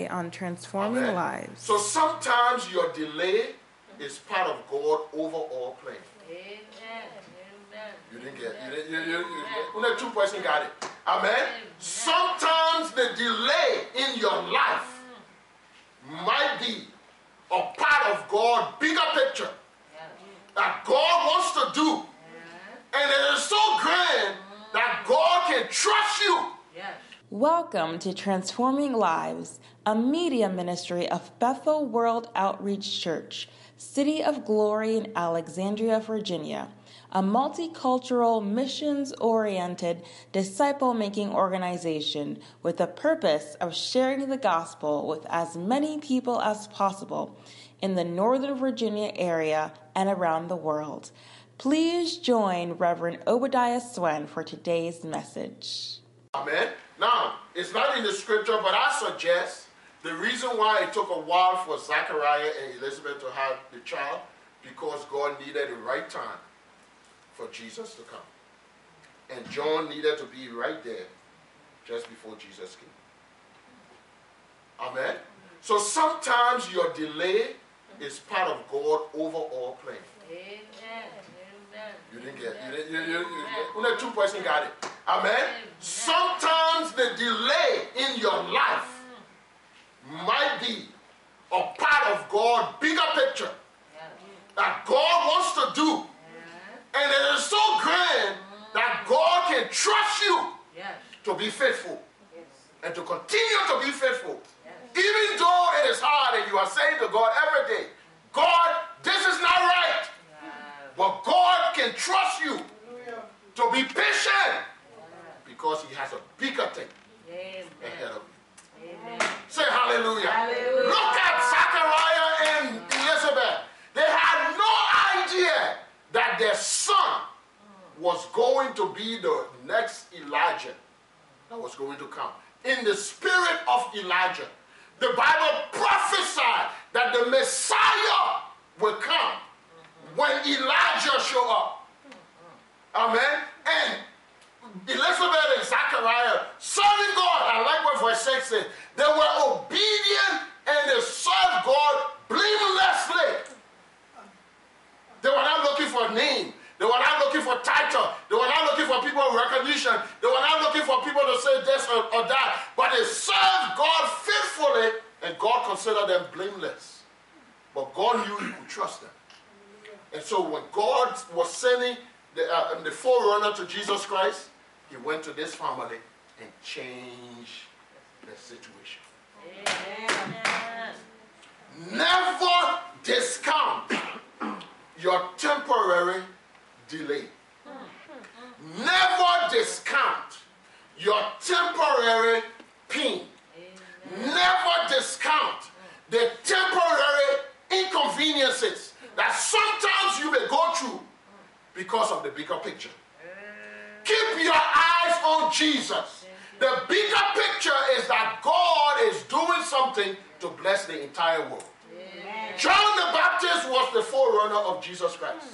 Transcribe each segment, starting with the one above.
Today on Transforming Amen. Lives. So sometimes your delay is part of God overall plan. Amen. Amen. You didn't get you didn't, you, you, you, only two person got it. Amen. Sometimes the delay in your life might be a part of God's bigger picture that God wants to do. And it is so grand that God can trust you. Yes. Welcome to Transforming Lives, a media ministry of Bethel World Outreach Church, City of Glory in Alexandria, Virginia, a multicultural, missions oriented, disciple making organization with the purpose of sharing the gospel with as many people as possible in the Northern Virginia area and around the world. Please join Reverend Obadiah Swen for today's message. Amen. Now, it's not in the scripture, but I suggest the reason why it took a while for Zachariah and Elizabeth to have the child, because God needed the right time for Jesus to come. And John needed to be right there just before Jesus came. Amen. So sometimes your delay is part of God's overall plan. Amen. You didn't get you didn't, you, you, you, only two person got it. Amen. Sometimes the delay in your life might be a God's bigger picture that God wants to do. And it is so grand that God can trust you to be faithful and to continue to be faithful. Even though it is hard and you are saying to God every day, God, this is not right. But God can trust you to be patient because He has a bigger thing ahead of you. Amen. Say hallelujah. Hallelujah. Look at Zachariah and Elizabeth. They had no idea that their son was going to be the next Elijah that was going to come. In the spirit of Elijah, the Bible prophesied that the Messiah will come when Elijah show up. Amen. And Elizabeth and Zachariah serving God. I like what verse 6 says. They were obedient and they served God blamelessly. They were not looking for name. They were not looking for title. They were not looking for people recognition. They were not looking for people to say this or, or that. But they served God faithfully and God considered them blameless. But God knew He could trust them. And so when God was sending the, uh, the forerunner to Jesus Christ, He went to this family and changed the situation. Amen. Never discount your temporary delay. Never discount your temporary pain. Never discount the temporary inconveniences that sometimes you may go through because of the bigger picture. Keep your eyes on Jesus. The bigger picture is that God is doing something to bless the entire world. John the Baptist was the forerunner of Jesus Christ.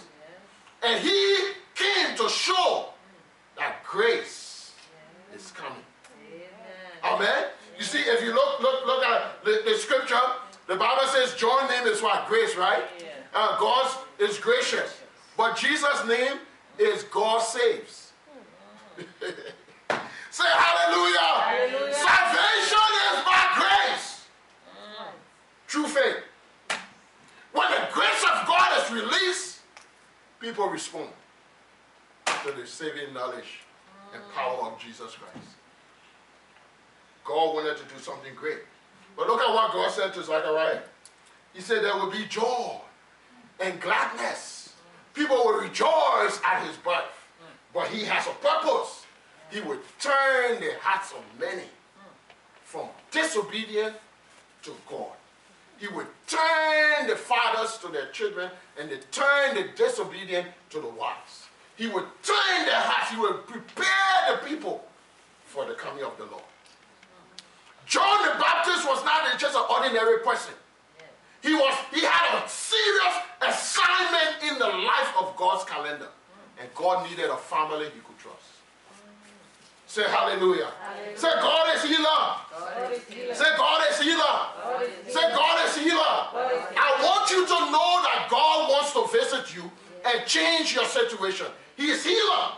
And he came to show that grace is coming. Amen. You see, if you look look look at the, the scripture, the Bible says John's name is what? Grace, right? Uh, God is gracious. But Jesus' name is God saves. Say hallelujah. Salvation is by grace. True faith. When the grace of God is released, people respond to the saving knowledge and power of Jesus Christ. God wanted to do something great. But look at what God said to Zechariah. He said there will be joy and gladness. People will rejoice at his birth. But he has a purpose. He will turn the hearts of many from disobedience to God. He will turn the fathers to their children and they turn the disobedient to the wives. He will turn their hearts. He will prepare the people for the coming of the Lord. John the Baptist was not just an ordinary person. He was he had a serious assignment in the life of God's calendar. And God needed a family he could trust. Say hallelujah. Say God is healer. God is healer. Say God is healer. And change your situation. He is healer.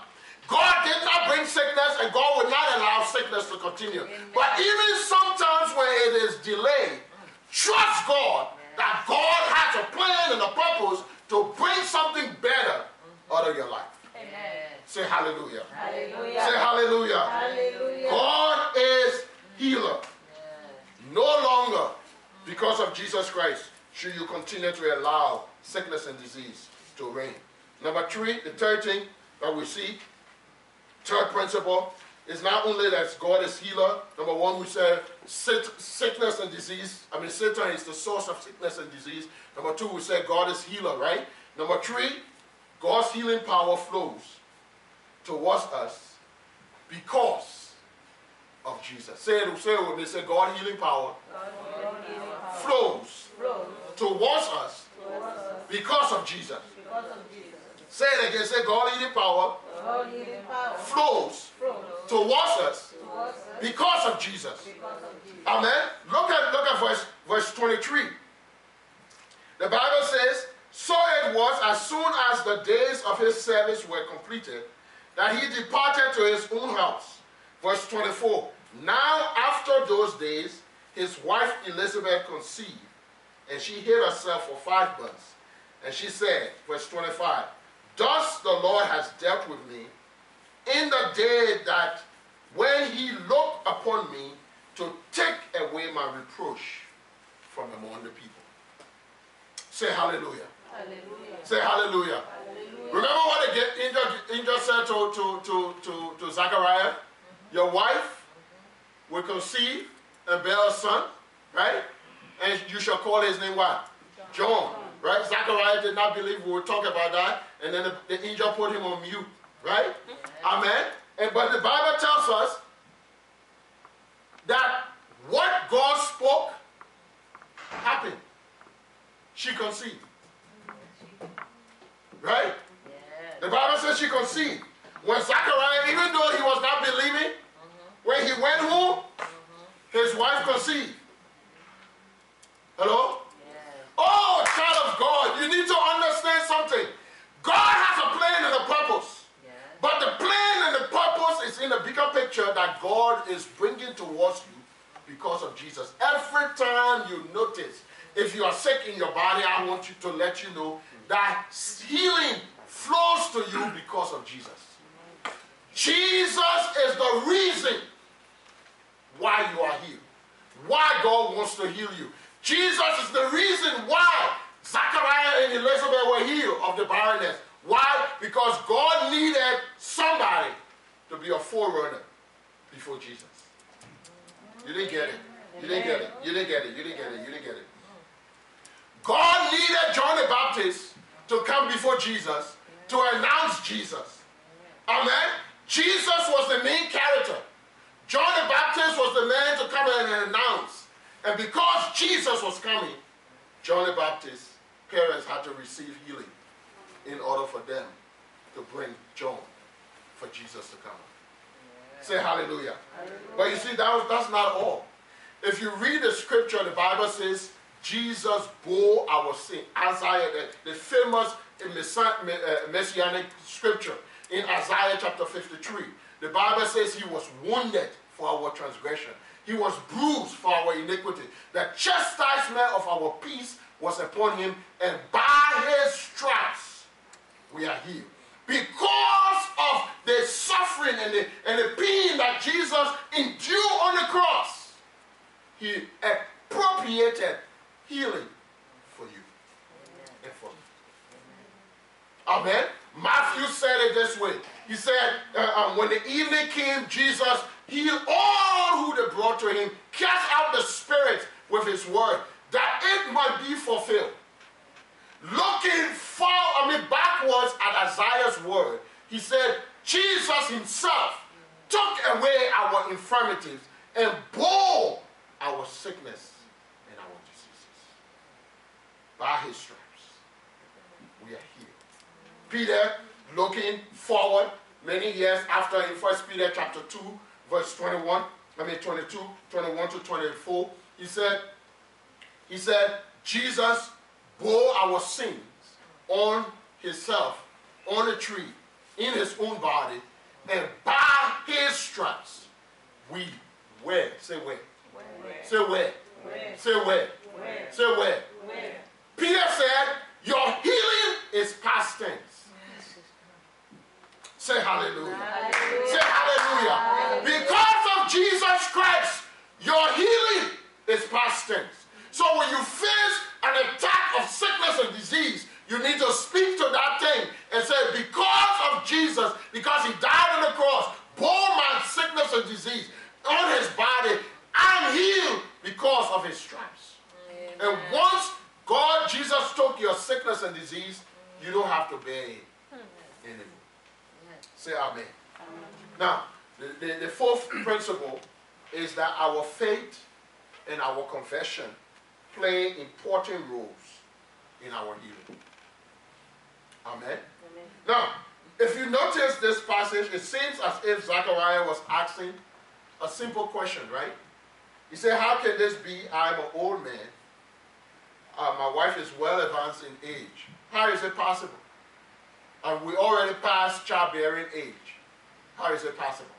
God did not bring sickness, and God will not allow sickness to continue. But even sometimes when it is delayed, trust God that God has a plan and a purpose to bring something better out of your life. Amen. Say hallelujah. Hallelujah. Say hallelujah. Hallelujah. God is healer. No longer, because of Jesus Christ, should you continue to allow sickness and disease to reign. Number three, the third thing that we see, third principle, is not only that God is healer. Number one, we said sit- sickness and disease. I mean, Satan is the source of sickness and disease. Number two, we said God is healer, right? Number three, God's healing power flows towards us because of Jesus. Say it, say it with me. Say God healing power flows towards us because of Jesus. Say it again. Say God healing power flows towards us because of Jesus. Amen. Look at look at verse verse 23. The Bible says, So it was as soon as the days of his service were completed that he departed to his own house. Verse 24. Now after those days, his wife Elizabeth conceived, and she hid herself for five months. And she said, verse 25, Thus the Lord has dealt with me in the day that when he looked upon me to take away my reproach from among the people. Say hallelujah. hallelujah. Say hallelujah. Remember what the angel, angel said to, to, to, to, to Zachariah? Mm-hmm. Your wife will conceive and bear a son, right? And you shall call his name what? John. Right? Zachariah did not believe we would talk about that, and then the, the angel put him on mute. Right? Amen. And but the Bible tells us that what God spoke happened. She conceived. Right? The Bible says she conceived. When Zachariah, even though he was not believing, mm-hmm. when he went home, mm-hmm. his wife conceived. Hello? Oh, child of God, you need to understand something. God has a plan and a purpose. But the plan and the purpose is in the bigger that God is bringing towards you because of Jesus. Every time you notice, if you are sick in your body, I want you to let you know that healing flows to you because of Jesus. Jesus is the reason why you are healed, why God wants to heal you. Jesus is the reason why Zachariah and Elizabeth were healed of the barrenness. Why? Because God needed somebody to be a forerunner before Jesus. You didn't get it. You didn't get it. You didn't get it. You didn't get it. You didn't get it. God needed John the Baptist to come before Jesus to announce Jesus. Amen. Jesus was the main character. John the Baptist was the man to come and announce. And because Jesus was coming, John the Baptist's parents had to receive healing in order for them to bring John for Jesus to come. Say hallelujah. But you see, that was, that's not all. If you read the scripture, the Bible says Jesus bore our sin. Isaiah, the, the famous uh, uh, messianic scripture in Isaiah chapter 53. The Bible says he was wounded for our transgression. He was bruised for our iniquity. The chastisement of our peace was upon him, and by his stripes we are healed. Because of the suffering and the, and the pain that Jesus endured on the cross, he appropriated healing for you and for me. Amen. Matthew said it this way. He said, uh, uh, when the evening came, Jesus healed all who they brought to him, cast out the spirits with his word, that it might be fulfilled. Looking far, I mean, backwards at Isaiah's word, he said, Jesus himself took away our infirmities and bore our sickness and our diseases. By his stripes, we are healed. Peter, looking forward many years after in First Peter chapter 2, verse 21, I mean 22, 21 to 24, he said, he said, Jesus bore our sins on himself on a tree in his own body, and by his stripes we where? Say where? Say where? Say where? Say where? Peter said, Your healing is past tense. Say hallelujah. hallelujah. Say hallelujah. Because of Jesus Christ, your healing is past tense. So when you sickness and disease, you need to speak to that thing and say, because of Jesus, because he died on the cross, bore my sickness and disease on his body, I'm healed because of his stripes. Amen. And once God, Jesus took your sickness and disease, you don't have to bear it hmm. anymore. Say amen. amen. Now, the, the, the fourth principle is that our faith and our confession play important roles in our healing. Amen. Amen. Now, if you notice this passage, it seems as if Zechariah was asking a simple question, right? He said, How can this be? I'm an old man. Uh, my wife is well advanced in age. How is it possible? And we already passed childbearing age. How is it possible?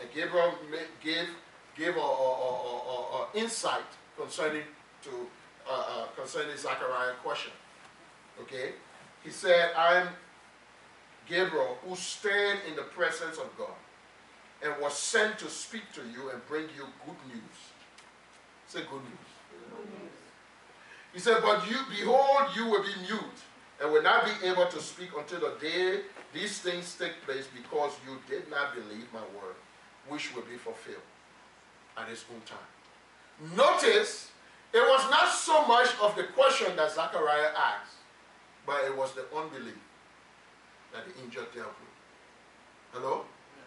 And Gabriel gave, gave a, a, a, a insight concerning to uh, uh, concerning Zachariah's question. Okay, he said, "I am Gabriel, who stand in the presence of God, and was sent to speak to you and bring you good news." Say good news. Good news. He said, "But you, behold, you will be mute." And will not be able to speak until the day these things take place because you did not believe my word, which will be fulfilled at its own time. Notice it was not so much of the question that Zachariah asked, but it was the unbelief that the angel dealt with. Hello?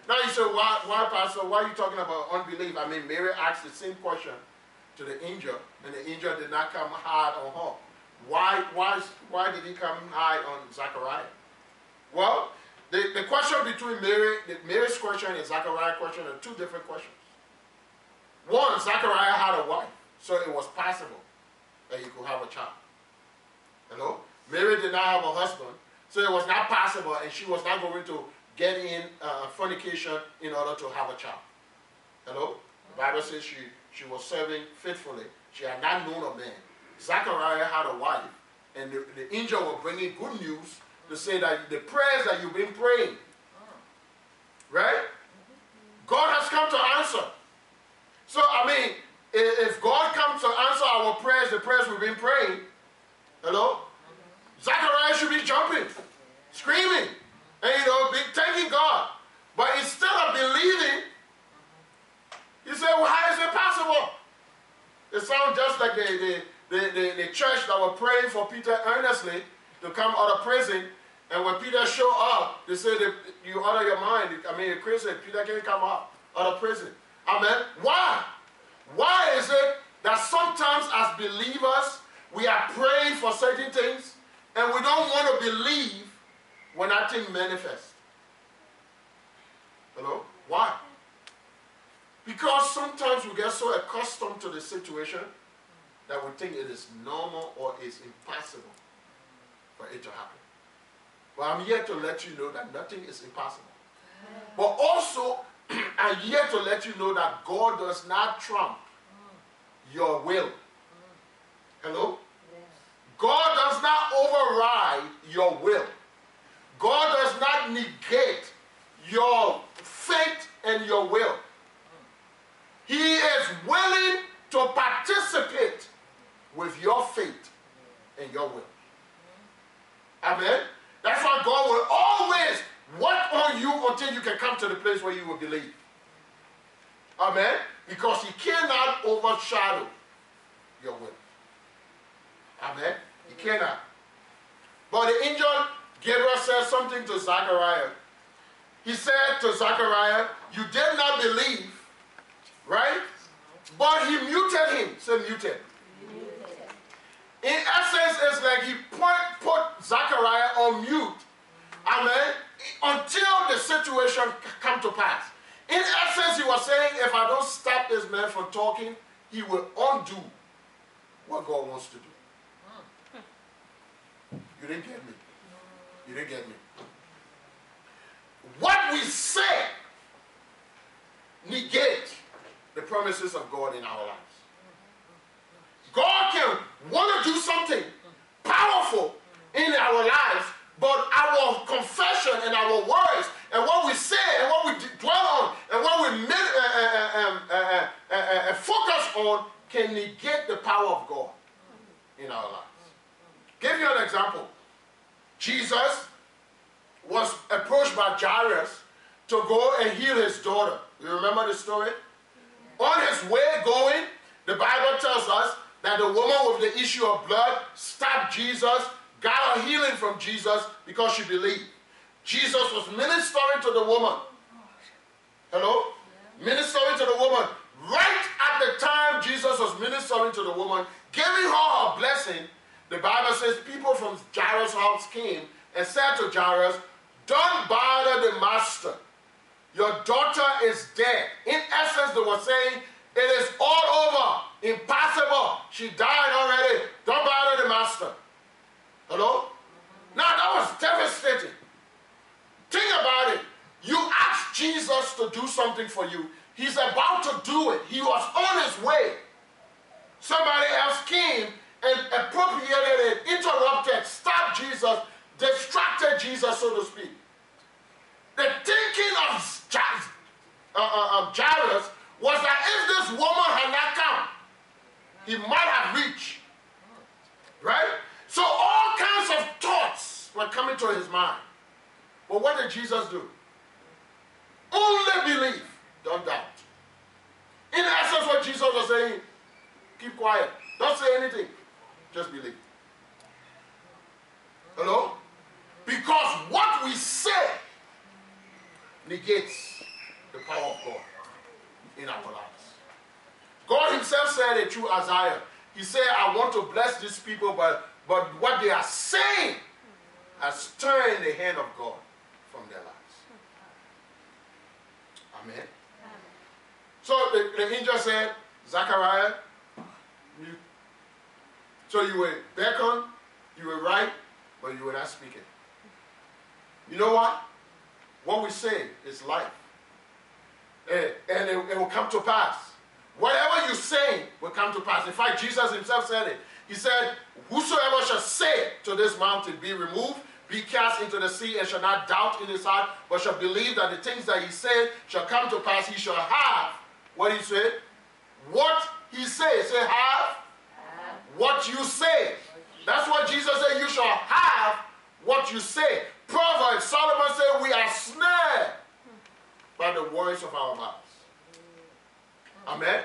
Now you say, why, why, Pastor, why are you talking about unbelief? I mean, Mary asked the same question to the angel, and the angel did not come hard on her. Why, why, why did he come high on Zachariah? Well, the, the question between Mary, the, Mary's question and Zachariah's question are two different questions. One, Zachariah had a wife. So it was possible that you could have a child. Hello? Mary did not have a husband, so it was not possible, and she was not going to get in uh, fornication in order to have a child. Hello? The Bible says she, she was serving faithfully. She had not known a man. Zachariah had a wife, and the, the angel was bringing good news to say that the prayers that you've been praying, right? God has come to answer. So, I mean, if God comes to answer our prayers, the prayers we've been praying, hello? Zachariah should be jumping, screaming, and you know, be thanking God. But instead of believing, he said, Well, how is it possible? It sounds just like the, the, the, the, the church that were praying for Peter earnestly to come out of prison. And when Peter showed up, they said, You out of your mind. I mean, Chris said, Peter can't come out, out of prison. Amen. Why? Why is it that sometimes as believers we are praying for certain things and we don't want to believe when that thing manifests? Hello? Why? Because sometimes we get so accustomed to the situation that we think it is normal or it's impossible for it to happen. But I'm here to let you know that nothing is impossible. But also, I'm here to let you know that God does not trump your will. Hello? God does not override your will. God does not negate your faith and your will. He is willing to participate with your faith and your will. Amen? That's why God will always work on you until you can come to the place where you will believe. Amen? Because he cannot overshadow your will. Amen? He cannot. But the angel Gabriel said something to Zachariah. He said to Zachariah, You did not believe, right? But he muted him. Say muted. In essence, it's like he put, put Zachariah on mute. Amen. Until the situation come to pass. In essence, he was saying, if I don't stop this man from talking, he will undo what God wants to do. You didn't get me. You didn't get me. What we say negate the promises of God in our lives. God can want to do something powerful in our lives, but our confession and our words and what we say and what we dwell on and what we uh uh uh, uh, uh, uh, focus on can negate the power of God in our lives. Give you an example. Jesus was approached by Jairus to go and heal his daughter. You remember the story? On his way going, the Bible tells us that the woman with the issue of blood stopped Jesus, got a healing from Jesus because she believed. Jesus was ministering to the woman. Hello? Ministering to the woman. Right at the time Jesus was ministering to the woman, giving her her blessing, the Bible says people from Jairus' house came and said to Jairus, Don't bother the master. Your daughter is dead. In essence, they were saying, It is all over. Impossible. She died already. Don't bother the master. Hello? Now, that was devastating. Think about it. You to do something for you, he's about to do it. He was on his way. Somebody else came and appropriated it, interrupted, stopped Jesus, distracted Jesus, so to speak. The thinking of Jairus, uh, uh, of Jairus was that if this woman had not come, he might have reached. Right? So all kinds of thoughts were coming to his mind. But what did Jesus do? Only believe, don't doubt. In essence, what Jesus was saying, keep quiet. Don't say anything. Just believe. Hello? Because what we say negates the power of God in our lives. God Himself said it through Isaiah. He said, I want to bless these people, but, but what they are saying has turned the hand of God from their lives. Amen. So the, the angel said, Zachariah, you, so you were beckon, you were right, but you were not speaking. You know what? What we say is life. And, and it, it will come to pass. Whatever you say will come to pass. In fact, Jesus himself said it. He said, Whosoever shall say to this mountain, be removed, be cast into the sea, and shall not doubt in his heart, but shall believe that the things that he said shall come to pass, he shall have what he said. What he said. Say, have what you say. That's what Jesus said. You shall have what you say. Proverbs, Solomon said, we are snared by the words of our mouths. Amen.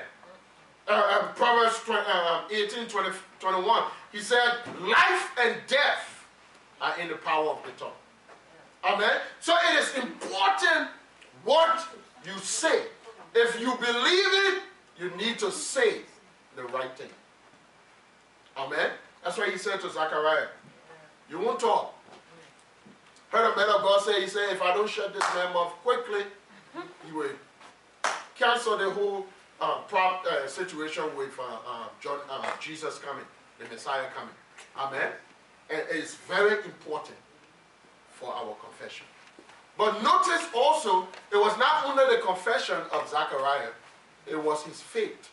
Uh, uh, Proverbs 20, uh, 18, 20, 21. He said, life and death are in the power of the tongue. Amen. So it is important what you say. If you believe it, you need to say the right thing. Amen. That's why he said to Zachariah, You won't talk. Heard a man of God say, He said, If I don't shut this man mouth quickly, he will cancel the whole uh, prop, uh, situation with uh, uh John, uh, Jesus coming, the Messiah coming. Amen. And it's very important for our confession. But notice also, it was not only the confession of Zachariah, it was his faith.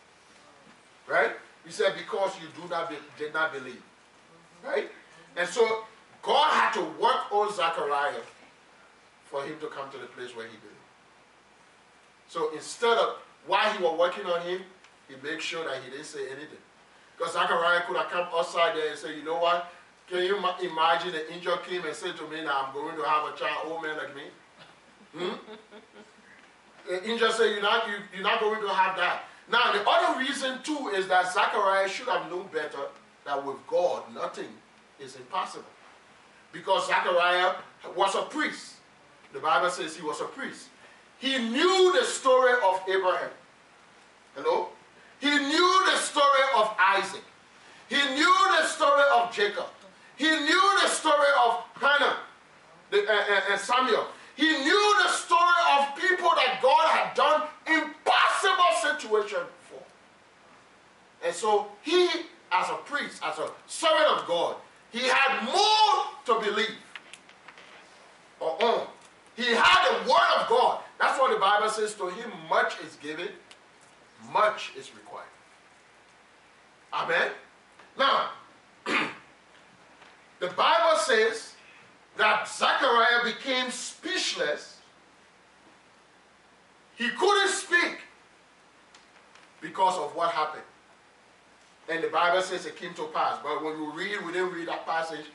Right? He said, because you do not be, did not believe. Right? And so God had to work on Zachariah for him to come to the place where he believed. So instead of while he was working on him, he made sure that he didn't say anything. Because Zachariah could have come outside there and said, you know what? Can you imagine the angel came and said to me, now I'm going to have a child, old man like me? Hmm? the angel said, you're not, you, you're not going to have that. Now, the other reason too is that Zachariah should have known better that with God, nothing is impossible. Because Zachariah was a priest. The Bible says he was a priest. He knew the story of Abraham. Hello? He knew the story of Isaac. He knew the story of Jacob. He knew the story of Hannah the, uh, uh, and Samuel. He knew the story of people that God had done impossible situation for. And so he, as a priest, as a servant of God, he had more to believe own. He had the word of God. That's what the Bible says. To him, much is given, much is required. Amen. Now, the Bible says that Zechariah became speechless. He couldn't speak because of what happened. And the Bible says it came to pass. But when we read, we didn't read that passage.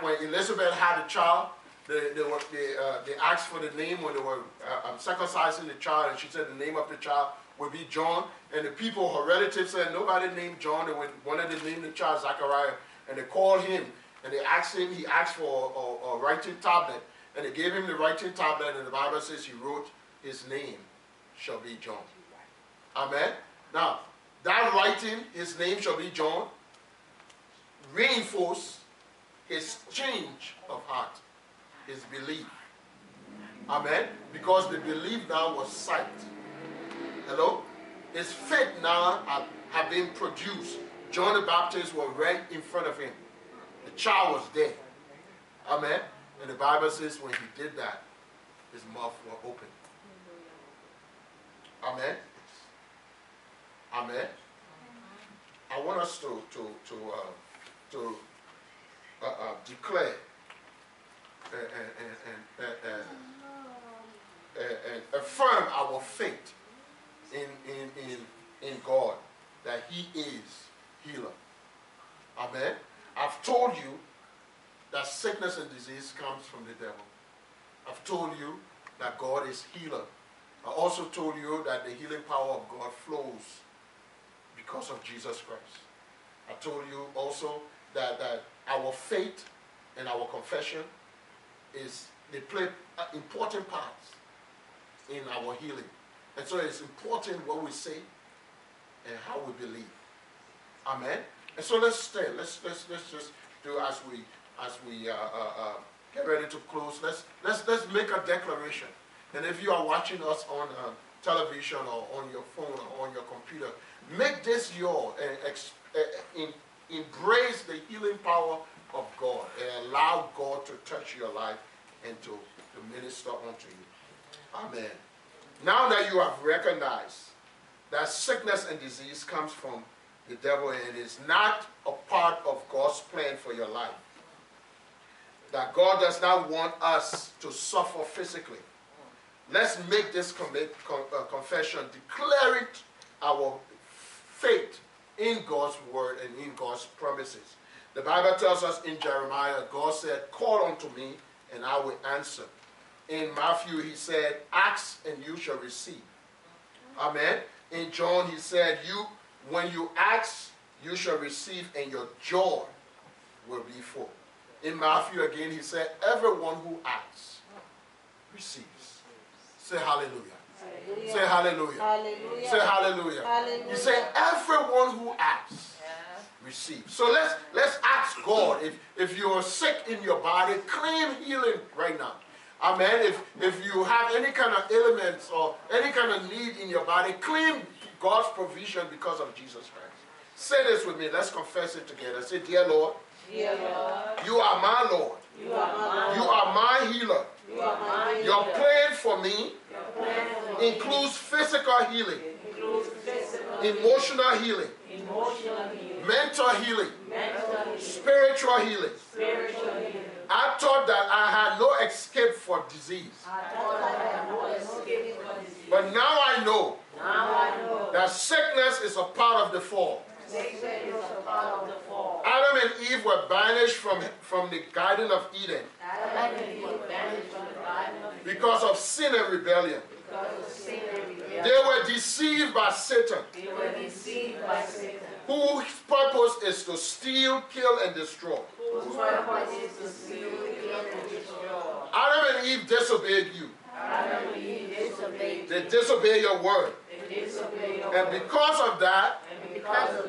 When Elizabeth had a child, they, they, were, they, uh, they asked for the name when they were uh, um, circumcising the child, and she said the name of the child would be John. And the people, her relatives, said nobody named John. They wanted to name the child Zachariah. And they called him, and they asked him, he asked for a, a, writing tablet. And they gave him the writing tablet, and the Bible says he wrote, his name shall be John. Amen. Now, that writing, his name shall be John, reinforce his change of heart his belief. Amen. Because the belief now was sight. Hello? His faith now had, had been produced. John the Baptist was right in front of him. The child was dead. Amen. And the Bible says when he did that, his mouth was open. Amen. Amen. I want us to to to uh, to uh, uh, declare and, and, and, affirm our faith in, in, in, in God that He is healer. Amen. I've told you that sickness and disease comes from the devil. I've told you that God is healer. I also told you that the healing power of God flows because of Jesus Christ. I told you also that, that our faith and our confession is they play important parts in our healing. And so it's important what we say and how we believe. Amen. And so let's stay. Let's let's let's just do as we as we uh, uh, uh, get ready to close. Let's let's let's make a declaration. And if you are watching us on uh, television or on your phone or on your computer, make this your uh, uh, in, embrace the healing power of God and allow God to touch your life and to, to minister unto you. Amen. Now that you have recognized that sickness and disease comes from the devil and is not a part of God's plan for your life, that God does not want us to suffer physically. Let's make this commit, uh, confession, declare it our faith in God's word and in God's promises. The Bible tells us in Jeremiah, God said, Call unto me, and I will answer. In Matthew, he said, Ask and you shall receive. Amen. In John, he said, You when you ask, you shall receive, and your joy will be full. In Matthew again, he said, Everyone who asks receives. Say hallelujah. hallelujah. Say hallelujah. hallelujah. Say hallelujah. hallelujah. He said, Everyone who asks receive. So let's let's ask God if if you're sick in your body, claim healing right now. Amen. If if you have any kind of ailments or any kind of need in your body, claim God's provision because of Jesus Christ. Say this with me. Let's confess it together. Say, Dear Lord, Dear Lord you are my Lord. You are my, you are my healer. You are my Your plan for me plan for includes physical healing, includes physical emotional healing, emotional healing, mental healing, mental healing, spiritual healing. spiritual healing. I thought that I had no escape for disease. I thought I had no escape for disease. But now I know Now I know that sickness is a part of the fall. Adam and Eve were banished from, from the Garden of Eden because of sin and rebellion. They were deceived by Satan, whose purpose is to steal, kill, and destroy. Adam and Eve disobeyed you. They disobeyed your word. And because of that,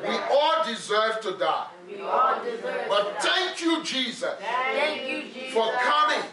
we all deserve to die. But thank you, Jesus, Thank you, Jesus, for coming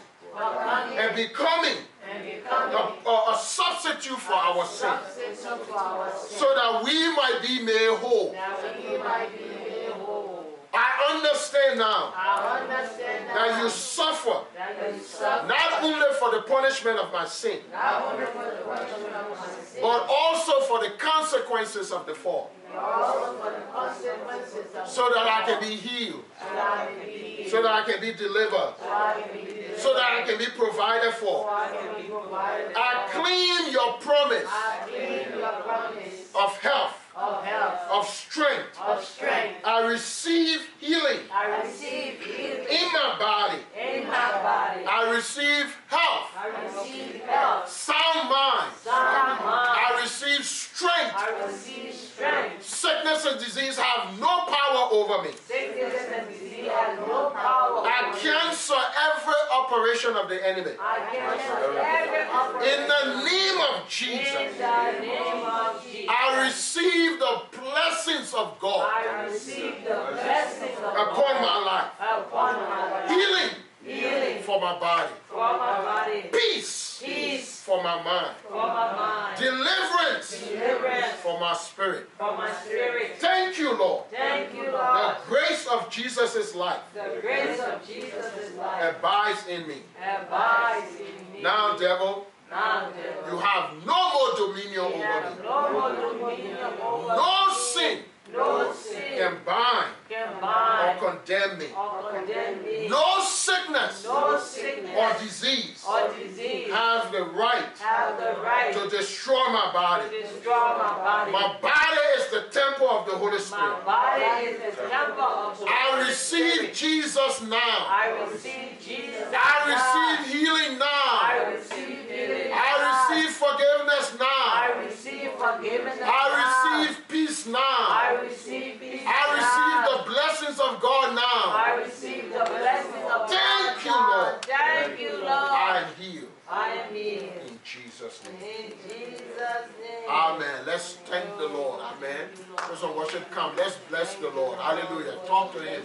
and becoming a, a- substitute for our sin substitute for our sin, so that we might be made whole. that we might be made whole. I understand now I understand that now you suffer that you suffer not only for the punishment of my sin, not only for the of my sin, but also for the consequences of the fall, but also for the consequences of so that I can be healed, so that I can be so that I can be delivered, so I can be delivered, so that I can be provided for. I can be provided I for. claim your promise I claim your promise of health, of health, of strength. of strength. I receive healing I receive healing in my body. in my body. I receive health, I receive health, sound mind. sound mind. I receive strength. I receive strength. Sickness and disease have no power over me. Sickness and disease has no power I cancel every operation of the enemy. I cancel every operation In the name of in Jesus, the name of Jesus. I receive the blessings of God I receive the blessings of upon God my life. upon my life. Healing Healing for my body. for my body. Peace Peace for my mind. for my mind. Deliverance Deliverance for my spirit. for my spirit. Thank you, Lord. Thank you, The Lord. grace of Jesus' life The grace of Jesus' life abides in me. abides in me. Now, devil, Now, devil, you have no more dominion over me. no more dominion over No me. sin No sin can bind can bind or condemn me. or condemn me. No sickness No or disease or disease has the right have the right to destroy my to body. destroy my body. My body is the temple of the Holy Spirit. My body is the temple of the Jesus now. I receive Jesus. I receive healing I now. receive healing. I receive forgiveness now. I receive forgiveness. I receive peace now. I receive peace. I receive the blessings of God now. I receive the blessings of Thank God. you, Lord. Thank you, Lord. I am healed I am healed. in Jesus' name. In Jesus' name. Amen. Let's thank the Lord. Amen. Let's worship come. Let's bless the Lord. Hallelujah. Talk to him.